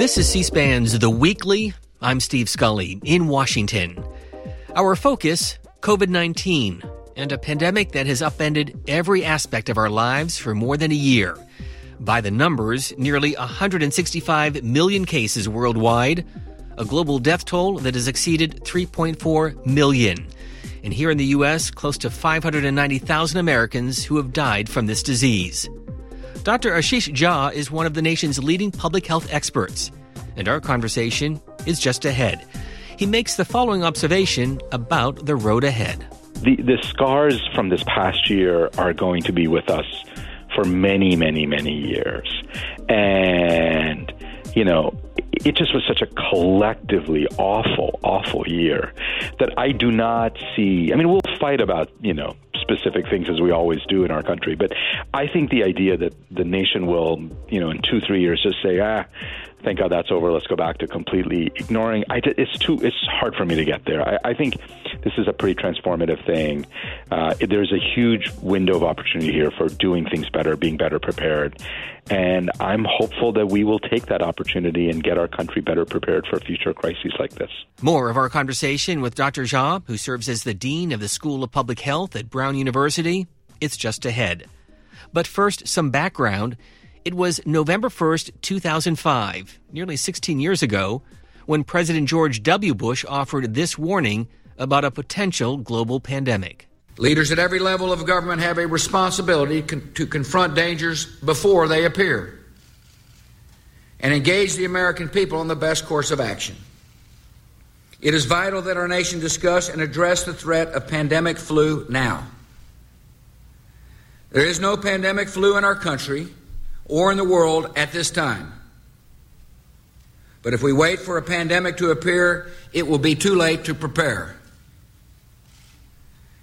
This is C SPAN's The Weekly. I'm Steve Scully in Washington. Our focus COVID 19 and a pandemic that has upended every aspect of our lives for more than a year. By the numbers, nearly 165 million cases worldwide, a global death toll that has exceeded 3.4 million. And here in the U.S., close to 590,000 Americans who have died from this disease. Dr. Ashish Jha is one of the nation's leading public health experts, and our conversation is just ahead. He makes the following observation about the road ahead. The, the scars from this past year are going to be with us for many, many, many years. And, you know, it just was such a collectively awful, awful year that I do not see. I mean, we'll fight about, you know, specific things as we always do in our country, but I think the idea that the nation will, you know, in two, three years just say, ah, thank God that's over. Let's go back to completely ignoring. I, it's too. It's hard for me to get there. I, I think this is a pretty transformative thing. Uh, there's a huge window of opportunity here for doing things better, being better prepared, and I'm hopeful that we will take that opportunity and get our country better prepared for future crises like this. More of our conversation with Dr. Jha, who serves as the dean of the School of Public Health at Brown University. It's just ahead. But first, some background. It was November 1st, 2005, nearly 16 years ago, when President George W. Bush offered this warning about a potential global pandemic. Leaders at every level of government have a responsibility con- to confront dangers before they appear and engage the American people on the best course of action. It is vital that our nation discuss and address the threat of pandemic flu now. There is no pandemic flu in our country or in the world at this time. But if we wait for a pandemic to appear, it will be too late to prepare.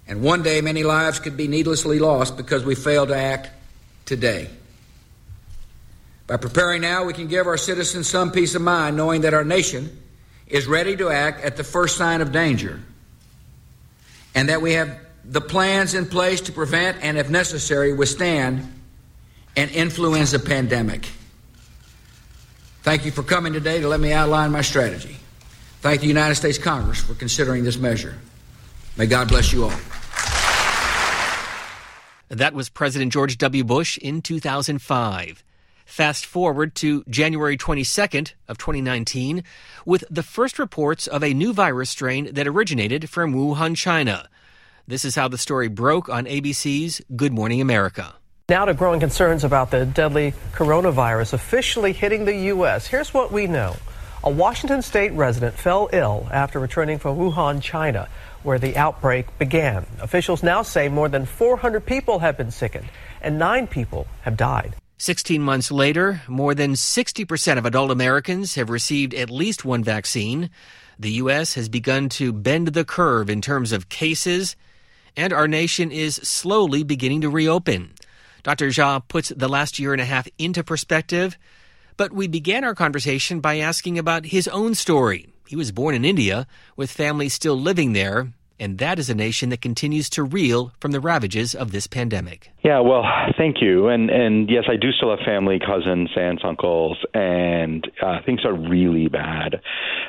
And one day, many lives could be needlessly lost because we fail to act today. By preparing now, we can give our citizens some peace of mind knowing that our nation is ready to act at the first sign of danger and that we have the plans in place to prevent and, if necessary, withstand an influenza pandemic. Thank you for coming today to let me outline my strategy. Thank the United States Congress for considering this measure. May God bless you all. That was President George W. Bush in 2005. Fast forward to January 22nd of 2019 with the first reports of a new virus strain that originated from Wuhan, China. This is how the story broke on ABC's Good Morning America. Now to growing concerns about the deadly coronavirus officially hitting the U.S. Here's what we know. A Washington state resident fell ill after returning from Wuhan, China, where the outbreak began. Officials now say more than 400 people have been sickened and nine people have died. 16 months later, more than 60% of adult Americans have received at least one vaccine. The U.S. has begun to bend the curve in terms of cases, and our nation is slowly beginning to reopen. Dr. Jha puts the last year and a half into perspective, but we began our conversation by asking about his own story. He was born in India, with family still living there, and that is a nation that continues to reel from the ravages of this pandemic. Yeah, well, thank you. And and yes, I do still have family, cousins, aunts, uncles, and uh, things are really bad.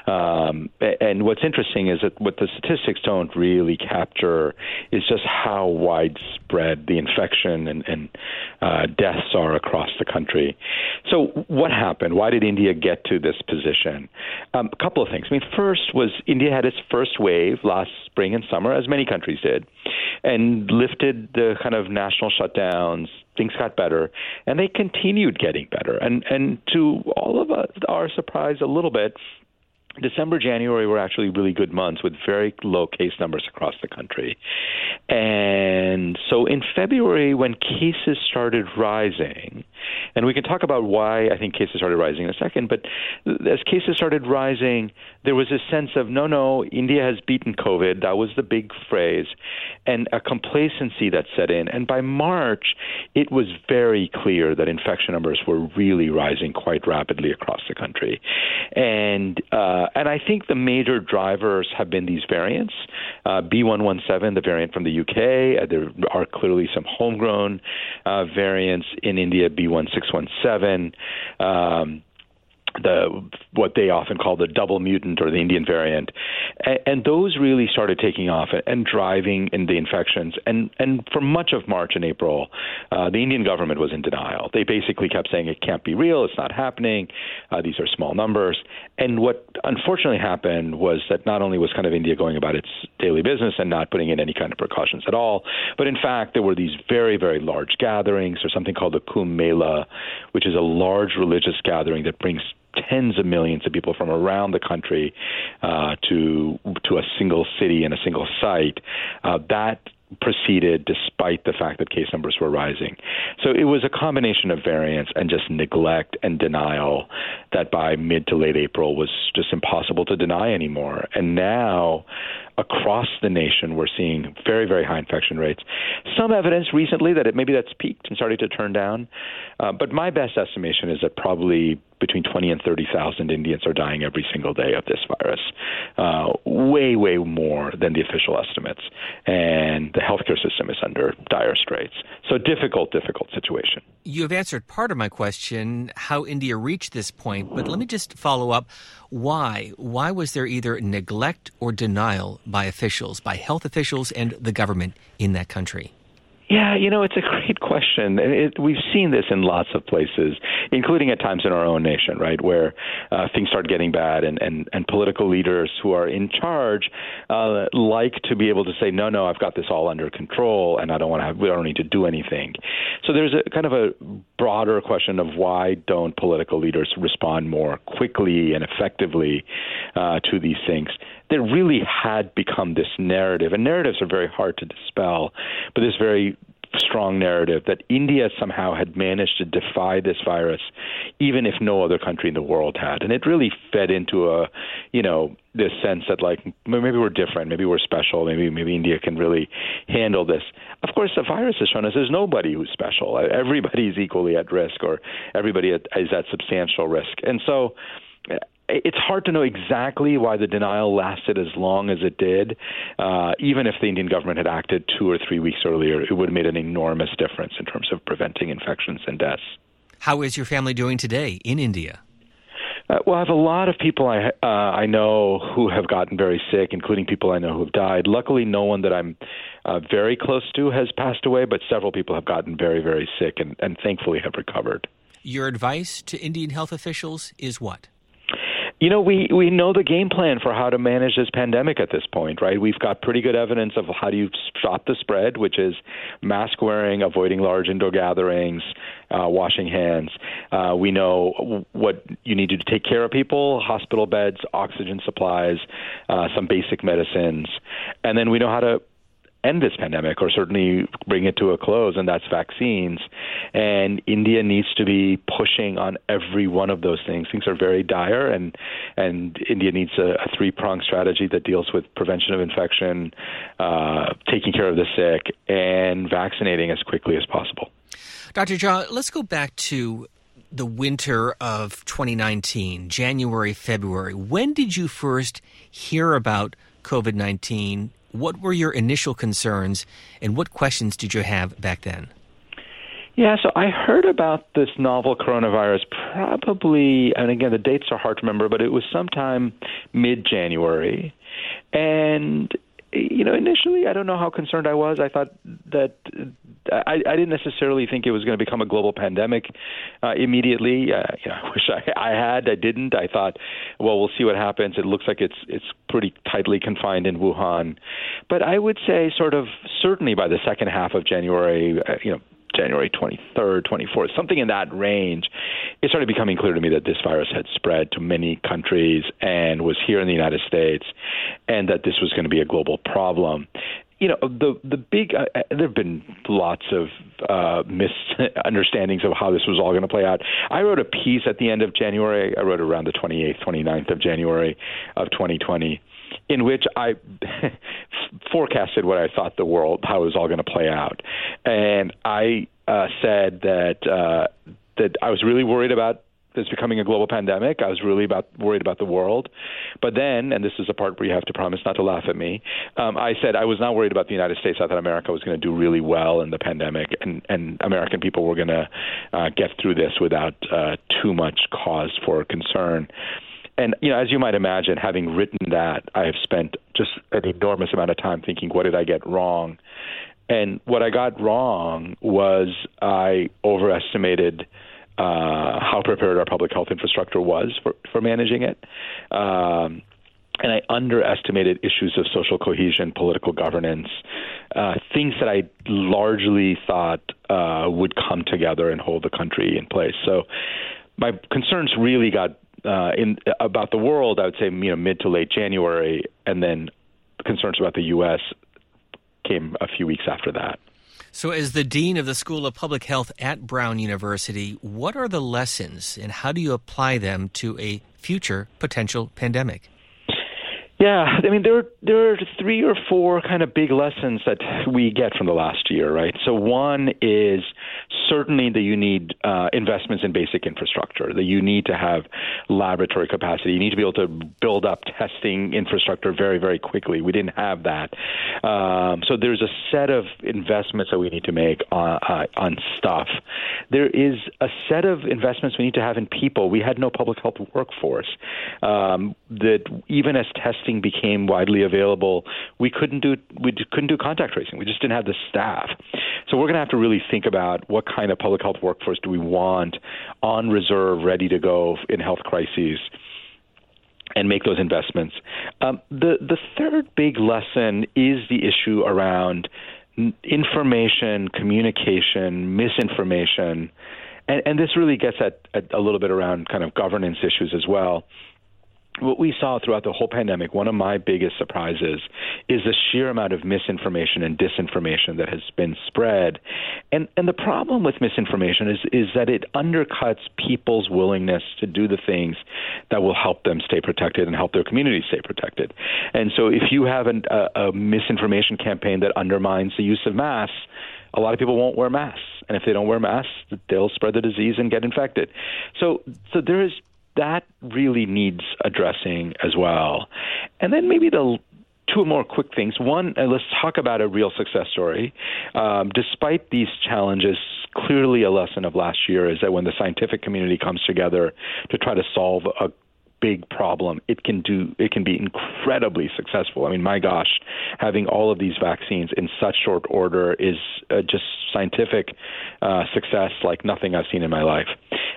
Um, and what's interesting is that what the statistics don't really capture is just how widespread the infection and, and uh, deaths are across the country. So, what happened? Why did India get to this position? Um, a couple of things. I mean, first was India had its first wave last spring summer, as many countries did, and lifted the kind of national shutdowns. Things got better, and they continued getting better. And and to all of us, our surprise, a little bit, December, January were actually really good months with very low case numbers across the country. And so in February, when cases started rising, and we can talk about why I think cases started rising in a second, but as cases started rising, there was a sense of no, no, India has beaten COVID. That was the big phrase, and a complacency that set in. And by March, it was very clear that infection numbers were really rising quite rapidly across the country. And uh, and I think the major drivers have been these variants. Uh, B117, the variant from the UK, uh, there are clearly some homegrown uh, variants in India, B1617. Um, the what they often call the double mutant or the Indian variant, and, and those really started taking off and, driving in the infections. And and for much of March and April, uh, the Indian government was in denial. They basically kept saying it can't be real, it's not happening, uh, these are small numbers. And what unfortunately happened was that not only was kind of India going about its daily business and not putting in any kind of precautions at all, but in fact there were these very very large gatherings. or something called the Kumbh Mela, which is a large religious gathering that brings tens of millions of people from around the country uh, to to a single city and a single site. Uh, that proceeded despite the fact that case numbers were rising. So it was a combination of variants and just neglect and denial that by mid to late April was just impossible to deny anymore. And now across the nation, we're seeing very, very high infection rates. Some evidence recently that it maybe that's peaked and started to turn down. Uh, but my best estimation is that probably between 20 and 30,000 Indians are dying every single day of this virus. Uh, way, way more than the official estimates. And the healthcare system is under dire straits. So difficult, difficult situation. You have answered part of my question, how India reached this point, but let me just follow up. Why? Why was there either neglect or denial by officials, by health officials and the government in that country? Yeah, you know, it's a great question. It, we've seen this in lots of places, including at times in our own nation, right, where uh, things start getting bad, and, and, and political leaders who are in charge uh, like to be able to say, no, no, I've got this all under control, and I don't want to have, we don't need to do anything. So there's a kind of a broader question of why don't political leaders respond more quickly and effectively uh, to these things there really had become this narrative, and narratives are very hard to dispel, but this very strong narrative that India somehow had managed to defy this virus, even if no other country in the world had. And it really fed into a, you know, this sense that like maybe we're different, maybe we're special, maybe maybe India can really handle this. Of course, the virus has shown us there's nobody who's special. Uh, Everybody's equally at risk, or everybody is at substantial risk. And so it's hard to know exactly why the denial lasted as long as it did. Uh, even if the Indian government had acted two or three weeks earlier, it would have made an enormous difference in terms of preventing infections and deaths. How is your family doing today in India? Uh, well, I have a lot of people I uh, I know who have gotten very sick, including people I know who have died. Luckily, no one that I'm uh, very close to has passed away, but several people have gotten very, very sick and, and thankfully have recovered. Your advice to Indian health officials is what? You know, we, we know the game plan for how to manage this pandemic at this point, right? We've got pretty good evidence of how do you stop the spread, which is mask wearing, avoiding large indoor gatherings, uh, washing hands. Uh, we know what you need to take care of people hospital beds, oxygen supplies, uh, some basic medicines. And then we know how to end this pandemic or certainly bring it to a close, and that's vaccines. And India needs to be pushing on every one of those things. Things are very dire, and and India needs a, a three pronged strategy that deals with prevention of infection, uh, taking care of the sick, and vaccinating as quickly as possible. Dr. Jha, let's go back to the winter of 2019, January, February. When did you first hear about COVID 19 what were your initial concerns, and what questions did you have back then? Yeah, so I heard about this novel coronavirus probably, and again, the dates are hard to remember, but it was sometime mid January. And you know, initially, I don't know how concerned I was. I thought that I, I didn't necessarily think it was going to become a global pandemic uh, immediately. Uh, you know, I wish I, I had. I didn't. I thought, well, we'll see what happens. It looks like it's it's pretty tightly confined in Wuhan, but I would say, sort of, certainly by the second half of January, uh, you know, January 23rd, 24th, something in that range, it started becoming clear to me that this virus had spread to many countries and was here in the United States, and that this was going to be a global problem. You know, the the big uh, uh there have been lots of uh, misunderstandings of how this was all going to play out. I wrote a piece at the end of January. I wrote around the 28th, 29th of January of 2020 in which I forecasted what I thought the world, how it was all going to play out, and I uh, said that uh, that I was really worried about this becoming a global pandemic. I was really about worried about the world, but then, and this is a part where you have to promise not to laugh at me. Um, I said I was not worried about the United States. I thought America was going to do really well in the pandemic, and and American people were going to uh, get through this without uh, too much cause for concern. And you know, as you might imagine, having written that, I have spent just an enormous amount of time thinking, what did I get wrong? And what I got wrong was I overestimated uh, how prepared our public health infrastructure was for, for managing it. Um, and I underestimated issues of social cohesion, political governance, uh, things that I largely thought uh, would come together and hold the country in place. So my concerns really got uh, in about the world. I would say you know mid to late January, and then concerns about the U.S. came a few weeks after that. So, as the Dean of the School of Public Health at Brown University, what are the lessons and how do you apply them to a future potential pandemic? Yeah, I mean there are, there are three or four kind of big lessons that we get from the last year, right? So one is certainly that you need uh, investments in basic infrastructure, that you need to have laboratory capacity, you need to be able to build up testing infrastructure very very quickly. We didn't have that, um, so there's a set of investments that we need to make on, uh, on stuff. There is a set of investments we need to have in people. We had no public health workforce. Um, that even as testing testing became widely available, we couldn't do we couldn't do contact tracing. We just didn't have the staff. So we're going to have to really think about what kind of public health workforce do we want on reserve, ready to go in health crises and make those investments. Um, the the third big lesson is the issue around information, communication, misinformation, and, and this really gets at, at, a little bit around kind of governance issues as well what we saw throughout the whole pandemic, one of my biggest surprises is the sheer amount of misinformation and disinformation that has been spread. And and the problem with misinformation is is that it undercuts people's willingness to do the things that will help them stay protected and help their communities stay protected. And so if you have an, a, a misinformation campaign that undermines the use of masks, a lot of people won't wear masks and if they don't wear masks they'll spread the disease and get infected so so there is that really needs addressing as well. And then maybe the two more quick things. One, uh, let's talk about a real success story. Um, despite these challenges, clearly a lesson of last year is that when the scientific community comes together to try to solve a big problem, it can do it can be incredibly successful. I mean, my gosh, having all of these vaccines in such short order is uh, just scientific uh, success like nothing I've seen in my life.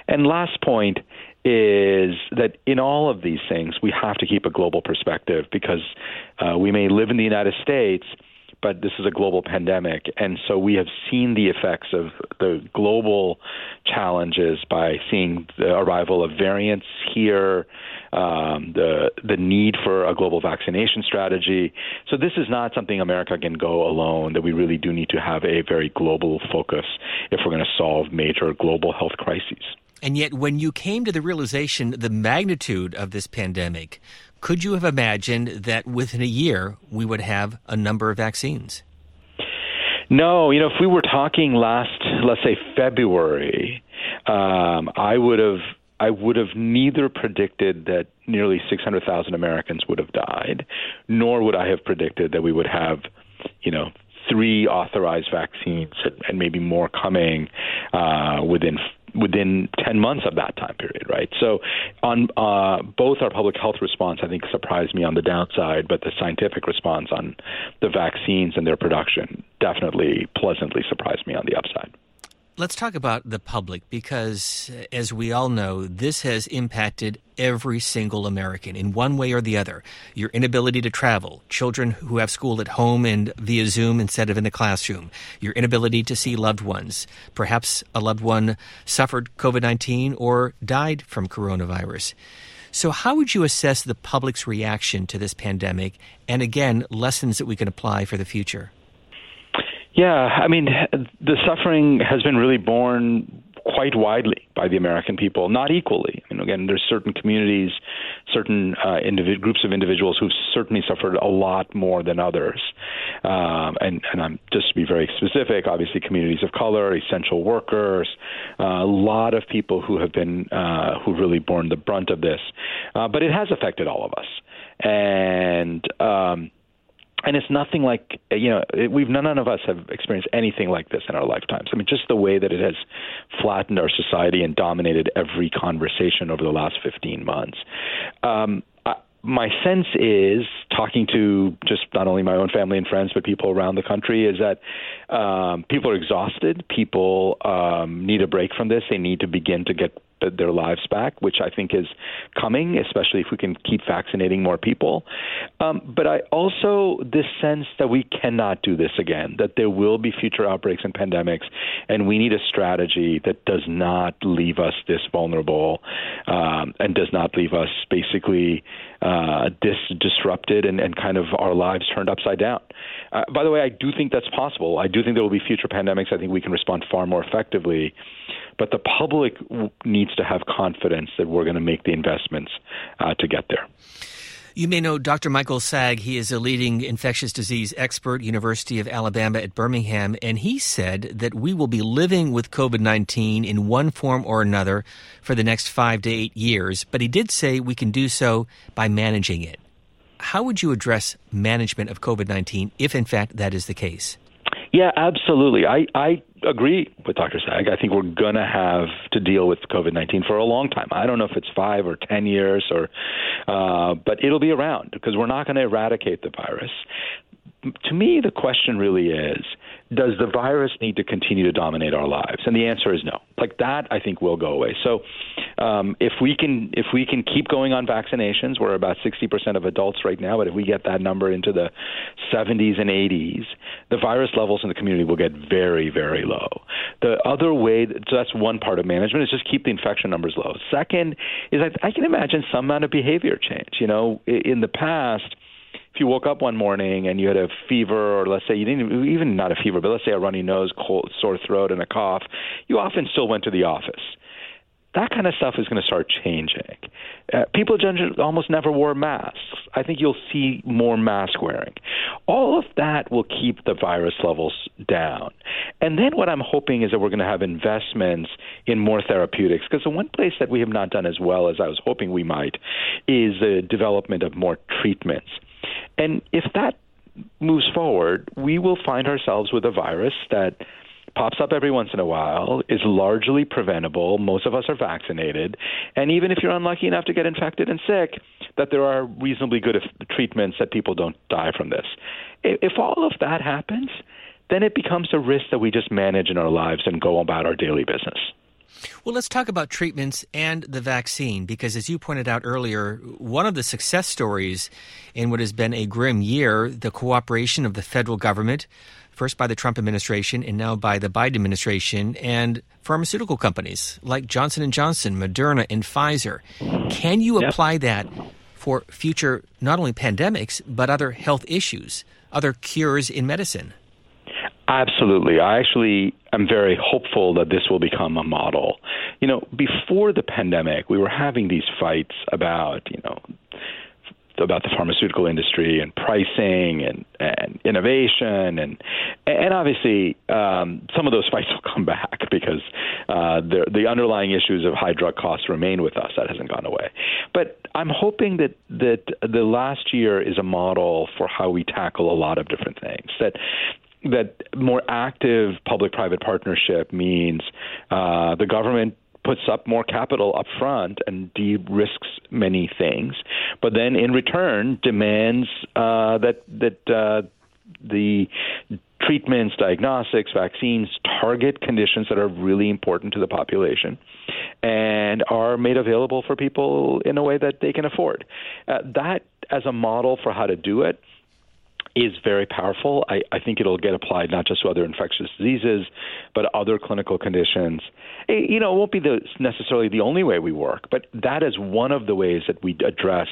And last point is that in all of these things, we have to keep a global perspective because uh, we may live in the United States, but this is a global pandemic. And so we have seen the effects of the global challenges by seeing the arrival of variants here, um, the, the need for a global vaccination strategy. So this is not something America can go alone, that we really do need to have a very global focus if we're going to solve major global health crises. And yet, when you came to the realization the magnitude of this pandemic, could you have imagined that within a year we would have a number of vaccines? No, you know, if we were talking last, let's say February, um, I would have I would have neither predicted that nearly 600,000 Americans would have died, nor would I have predicted that we would have, you know, three authorized vaccines and, maybe more coming uh, within within 10 months of that time period, right? So, on uh, both our public health response, I think surprised me on the downside, but the scientific response on the vaccines and their production definitely pleasantly surprised me on the upside. Let's talk about the public because, uh, as we all know, this has impacted every single American in one way or the other. Your inability to travel, children who have school at home and via Zoom instead of in the classroom, your inability to see loved ones. Perhaps a loved one suffered COVID 19 or died from coronavirus. So, how would you assess the public's reaction to this pandemic and, again, lessons that we can apply for the future? Yeah, I mean, the suffering has been really borne quite widely by the American people, not equally. I mean, again, there's certain communities certain uh, individ- groups of individuals who've certainly suffered a lot more than others. Um, and, and I'm just to be very specific, obviously, communities of color, essential workers, uh, a lot of people who have been uh, who really borne the brunt of this. Uh, but it has affected all of us, and. Um, and it's nothing like you know we've none of us have experienced anything like this in our lifetimes. I mean, just the way that it has flattened our society and dominated every conversation over the last 15 months. Um, I, my sense is, talking to just not only my own family and friends, but people around the country, is that um, people are exhausted. People um, need a break from this. They need to begin to get their lives back, which I think is coming, especially if we can keep vaccinating more people. Um, but I also this sense that we cannot do this again, that there will be future outbreaks and pandemics, and we need a strategy that does not leave us this vulnerable um, and does not leave us basically uh, dis- disrupted and, and kind of our lives turned upside down. Uh, by the way, I do think that's possible. I do think there will be future pandemics. I think we can respond far more effectively. But the public needs to have confidence that we're going to make the investments uh, to get there. You may know Dr. Michael Saag. He is a leading infectious disease expert, University of Alabama at Birmingham, and he said that we will be living with COVID 19 in one form or another for the next five to eight years, but he did say we can do so by managing it. How would you address management of COVID 19 if, in fact, that is the case? Yeah, absolutely. I, I agree with Dr. Saag. I think we're going to have to deal with COVID 19 for a long time. I don't know if it's five or 10 years, or, uh, but it'll be around because we're not going to eradicate the virus. To me, the question really is does the virus need to continue to dominate our lives? And the answer is no. Like that, I think will go away. So, um, if we can if we can keep going on vaccinations, we're about 60% of adults right now, but if we get that number into the 70s and 80s, the virus levels in the community will get very very low. The other way, so that's one part of management, is just keep the infection numbers low. Second is I, I can imagine some amount of behavior change. You know, in the past if you woke up one morning and you had a fever, or let's say you didn't even not a fever, but let's say a runny nose, cold, sore throat, and a cough, you often still went to the office. That kind of stuff is going to start changing. Uh, people almost never wore masks. I think you'll see more mask wearing. All of that will keep the virus levels down. And then what I'm hoping is that we're going to have investments in more therapeutics because the one place that we have not done as well as I was hoping we might is the development of more treatments. And if that moves forward, we will find ourselves with a virus that pops up every once in a while, is largely preventable. Most of us are vaccinated. And even if you're unlucky enough to get infected and sick, that there are reasonably good treatments that people don't die from this. If all of that happens, then it becomes a risk that we just manage in our lives and go about our daily business. Well, let's talk about treatments and the vaccine because, as you pointed out earlier, one of the success stories in what has been a grim year, the cooperation of the federal government, first by the Trump administration and now by the Biden administration, and pharmaceutical companies like Johnson and Johnson, Moderna, and Pfizer. Can you yep. apply that for future not only pandemics but other health issues, other cures in medicine? Absolutely. I actually am very hopeful that this will become a model. You know, before the pandemic, we were having these fights about, you know, about the pharmaceutical industry and pricing and, and innovation and and obviously um, some of those fights will come back because uh, the the underlying issues of high drug costs remain with us. That hasn't gone away. But I'm hoping that that the last year is a model for how we tackle a lot of different things. That that more active public-private partnership means uh, the government puts up more capital up front and de-risks many things, but then in return demands uh, that that uh, the treatments, diagnostics, vaccines target conditions that are really important to the population and are made available for people in a way that they can afford. Uh, that as a model for how to do it is very powerful. I, I think it'll get applied not just to other infectious diseases, but other clinical conditions. It, you know, it won't be the, necessarily the only way we work, but that is one of the ways that we address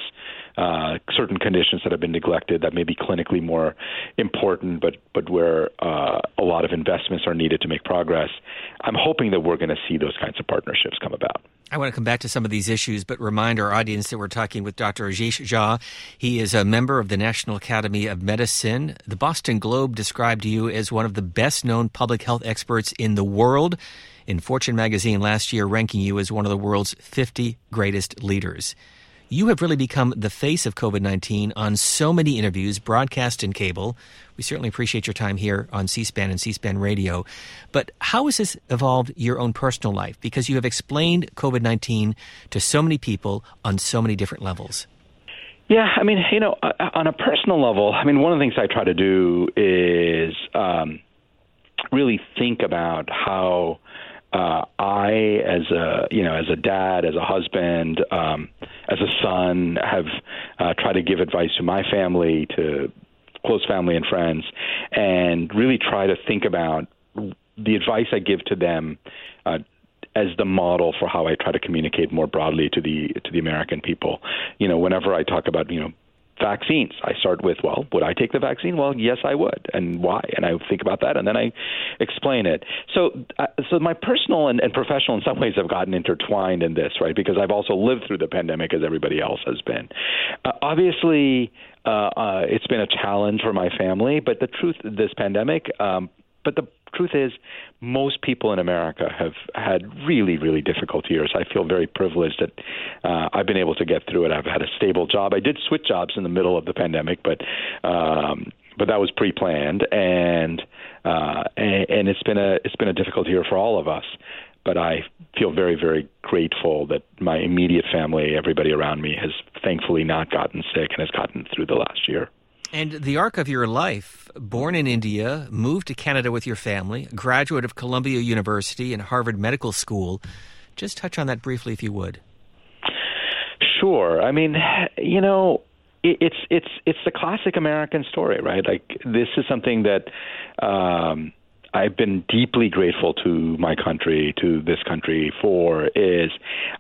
uh, certain conditions that have been neglected that may be clinically more important, but but where uh, a lot of investments are needed to make progress. I'm hoping that we're going to see those kinds of partnerships come about. I want to come back to some of these issues, but remind our audience that we're talking with Dr. Ashish Jha. He is a member of the National Academy of Medicine. The Boston Globe described you as one of the best known public health experts in the world. In Fortune magazine last year, ranking you as one of the world's 50 greatest leaders. You have really become the face of COVID 19 on so many interviews, broadcast and cable. We certainly appreciate your time here on C SPAN and C SPAN radio. But how has this evolved your own personal life? Because you have explained COVID 19 to so many people on so many different levels. Yeah, I mean, you know, uh, on a personal level, I mean, one of the things I try to do is um, really think about how uh, I, as a you know, as a dad, as a husband, um, as a son, have uh, tried to give advice to my family, to close family and friends, and really try to think about the advice I give to them. Uh, as the model for how I try to communicate more broadly to the to the American people. You know, whenever I talk about you know vaccines. I start with, well, would I take the vaccine? Well, yes, I would, and why? And I think about that, and then I explain it. So, uh, so my personal and, and professional, in some ways, have gotten intertwined in this, right? Because I've also lived through the pandemic as everybody else has been. Uh, obviously, uh, uh, it's been a challenge for my family, but the truth, this pandemic, um, but the truth is, most people in America have had really, really difficult years. I feel very privileged that uh, I've been able to get through it. I've had a stable job. I did switch jobs in the middle of the pandemic, but um, but that was pre-planned, and, uh, and and it's been a it's been a difficult year for all of us. But I feel very, very grateful that my immediate family, everybody around me, has thankfully not gotten sick and has gotten through the last year. And the arc of your life, born in India, moved to Canada with your family, graduate of Columbia University and Harvard Medical School. Just touch on that briefly, if you would. Sure. I mean, you know, it's it's it's the classic American story, right? Like this is something that um, I've been deeply grateful to my country, to this country for is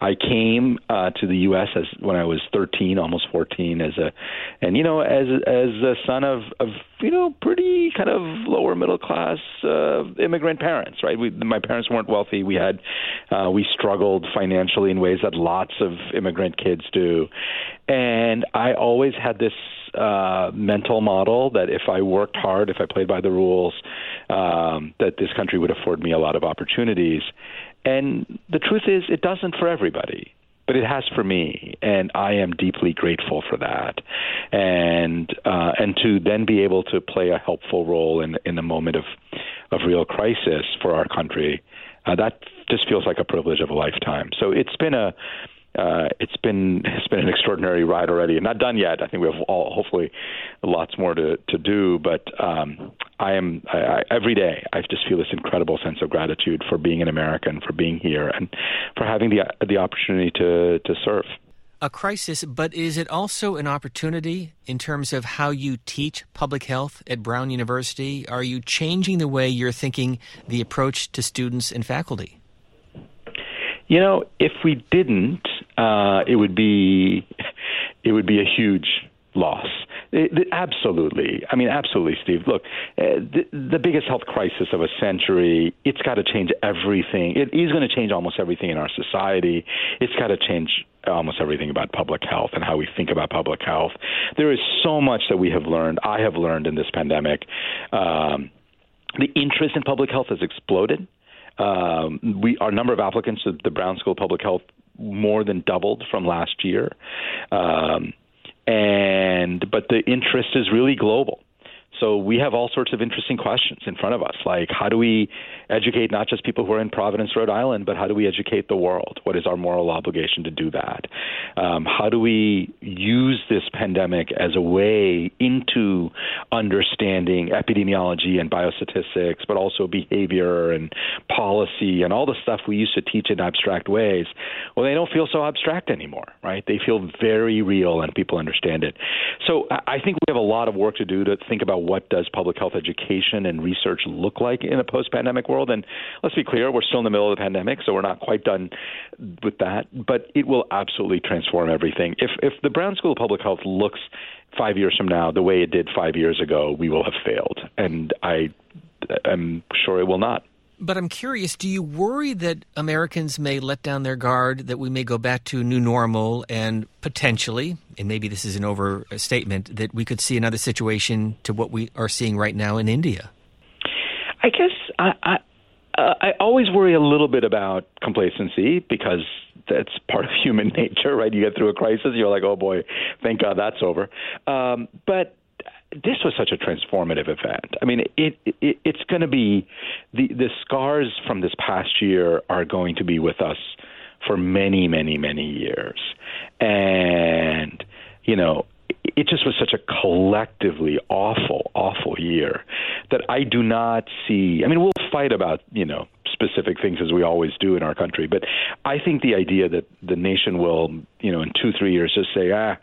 I came uh, to the U.S. as when I was 13, almost 14, as a, and you know, as as a son of of you know pretty kind of lower middle class uh, immigrant parents, right? We, my parents weren't wealthy. We had uh, we struggled financially in ways that lots of immigrant kids do, and I always had this uh, mental model that if I worked hard, if I played by the rules, um, that this country would afford me a lot of opportunities. And the truth is, it doesn't for everybody but it has for me, and I am deeply grateful for that. And uh, and to then be able to play a helpful role in in a moment of of real crisis for our country, uh, that just feels like a privilege of a lifetime. So it's been a uh, it's been it's been an extraordinary ride already, and not done yet. I think we have all, hopefully lots more to to do. But um, I am I, I, every day I just feel this incredible sense of gratitude for being an American, for being here, and for having the the opportunity to to serve. A crisis, but is it also an opportunity in terms of how you teach public health at Brown University? Are you changing the way you're thinking the approach to students and faculty? You know, if we didn't, uh, it would be it would be a huge loss. It, it, absolutely. I mean, absolutely, Steve. Look, uh, the, the biggest health crisis of a century, it's got to change everything. It is going to change almost everything in our society. It's got to change almost everything about public health and how we think about public health. There is so much that we have learned, I have learned in this pandemic. Um, the interest in public health has exploded. Um, we our number of applicants to the Brown School of Public Health more than doubled from last year, um, and but the interest is really global. So we have all sorts of interesting questions in front of us, like how do we educate not just people who are in Providence, Rhode Island, but how do we educate the world? What is our moral obligation to do that? Um, how do we use this pandemic as a way into understanding epidemiology and biostatistics, but also behavior and policy and all the stuff we used to teach in abstract ways? Well, they don't feel so abstract anymore, right? They feel very real and people understand it. So I think we have a lot of work to do to think about what does public health education and research look like in a post-pandemic world. And let's be clear, we're still in the middle of the pandemic, so we're not quite done with that. But it will absolutely transform everything. If if the Brown School of Public Health looks five years from now the way it did five years ago, we will have failed, and I am sure it will not. But I'm curious, do you worry that Americans may let down their guard, that we may go back to new normal, and potentially, and maybe this is an overstatement, that we could see another situation to what we are seeing right now in India? I guess I, I, uh, I always worry a little bit about complacency because that's part of human nature, right? You get through a crisis, you're like, oh boy, thank God that's over. Um, but this was such a transformative event. I mean, it, it it's going to be the the scars from this past year are going to be with us for many, many, many years, and you know. It just was such a collectively awful, awful year that I do not see. I mean, we'll fight about you know specific things as we always do in our country. But I think the idea that the nation will, you know, in two three years just say, ah,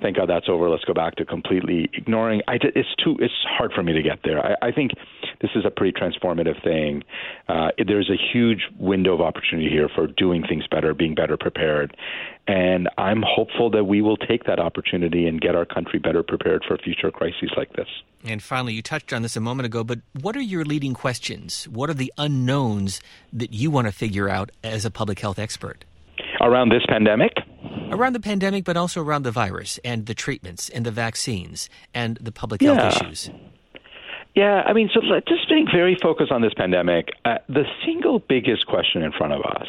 thank God that's over. Let's go back to completely ignoring. I, it's too. It's hard for me to get there. I, I think this is a pretty transformative thing. Uh, there's a huge window of opportunity here for doing things better, being better prepared, and I'm hopeful that we will take that opportunity and get our country better prepared for future crises like this. And finally, you touched on this a moment ago, but what are your leading questions? What are the unknowns that you want to figure out as a public health expert? Around this pandemic? Around the pandemic, but also around the virus and the treatments and the vaccines and the public health issues. Yeah, I mean, so just being very focused on this pandemic, uh, the single biggest question in front of us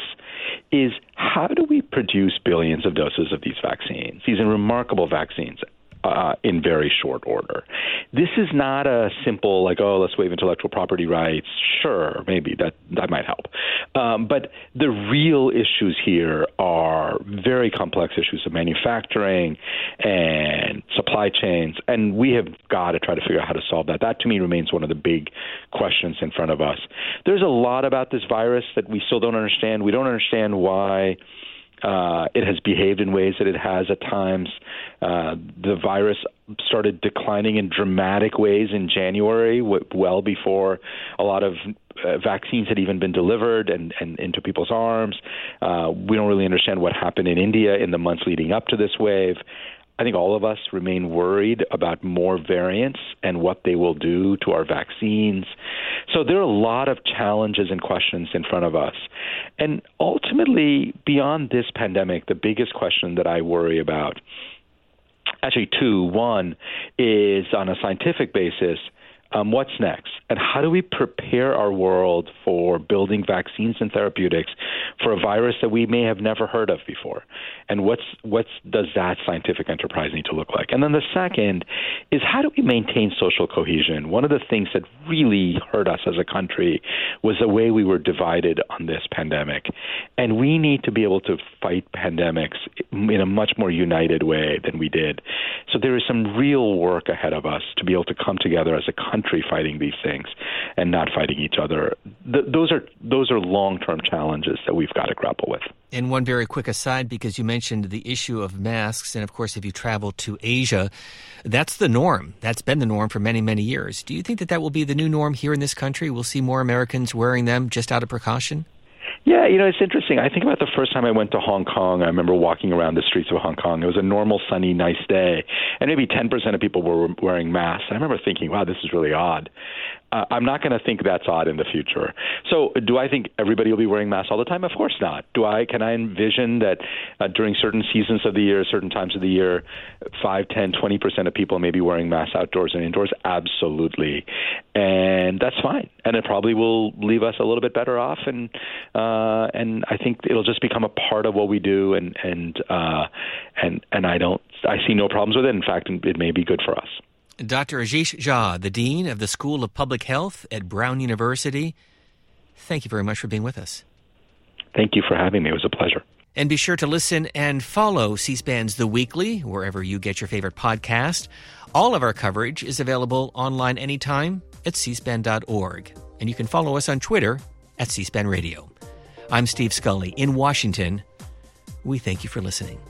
is how do we produce billions of doses of these vaccines, these remarkable vaccines, uh, in very short order. This is not a simple like oh let's waive intellectual property rights. Sure, maybe that that might help, um, but the real issues here are very complex issues of manufacturing and supply chains, and we have got to try to figure out how to solve that. That to me remains one of the big questions in front of us. There's a lot about this virus that we still don't understand. We don't understand why uh, it has behaved in ways that it has at times. Uh, the virus started declining in dramatic ways in January, w- well before a lot of uh, vaccines had even been delivered and, and into people's arms. Uh, we don't really understand what happened in India in the months leading up to this wave. I think all of us remain worried about more variants and what they will do to our vaccines. So there are a lot of challenges and questions in front of us. And ultimately, beyond this pandemic, the biggest question that I worry about actually, two. One is on a scientific basis um, what's next? And how do we prepare our world for building vaccines and therapeutics for a virus that we may have never heard of before? And what's what's does that scientific enterprise need to look like? And then the second is how do we maintain social cohesion? One of the things that really hurt us as a country was the way we were divided on this pandemic. And we need to be able to fight pandemics in a much more united way than we did. So there is some real work ahead of us to be able to come together as a country country fighting these things and not fighting each other. Th- those are those are long term challenges that we've got to grapple with. And one very quick aside, because you mentioned the issue of masks, and of course, if you travel to Asia, that's the norm. That's been the norm for many, many years. Do you think that that will be the new norm here in this country? We'll see more Americans wearing them just out of precaution? Yeah, you know, it's interesting. I think about the first time I went to Hong Kong. I remember walking around the streets of Hong Kong. It was a normal, sunny, nice day, and maybe 10% of people were wearing masks. I remember thinking, wow, this is really odd uh, I'm not going to think that's odd in the future. So, do I think everybody will be wearing masks all the time? Of course not. Do I? Can I envision that uh, during certain seasons of the year, certain times of the year, five, ten, twenty percent of people may be wearing masks outdoors and indoors? Absolutely, and that's fine. And it probably will leave us a little bit better off. And uh, and I think it'll just become a part of what we do. And and uh, and and I don't. I see no problems with it. In fact, it may be good for us. Dr. Ashish Jha, the Dean of the School of Public Health at Brown University, thank you very much for being with us. Thank you for having me. It was a pleasure. And be sure to listen and follow C SPAN's The Weekly, wherever you get your favorite podcast. All of our coverage is available online anytime at cspan.org. And you can follow us on Twitter at C SPAN Radio. I'm Steve Scully in Washington. We thank you for listening.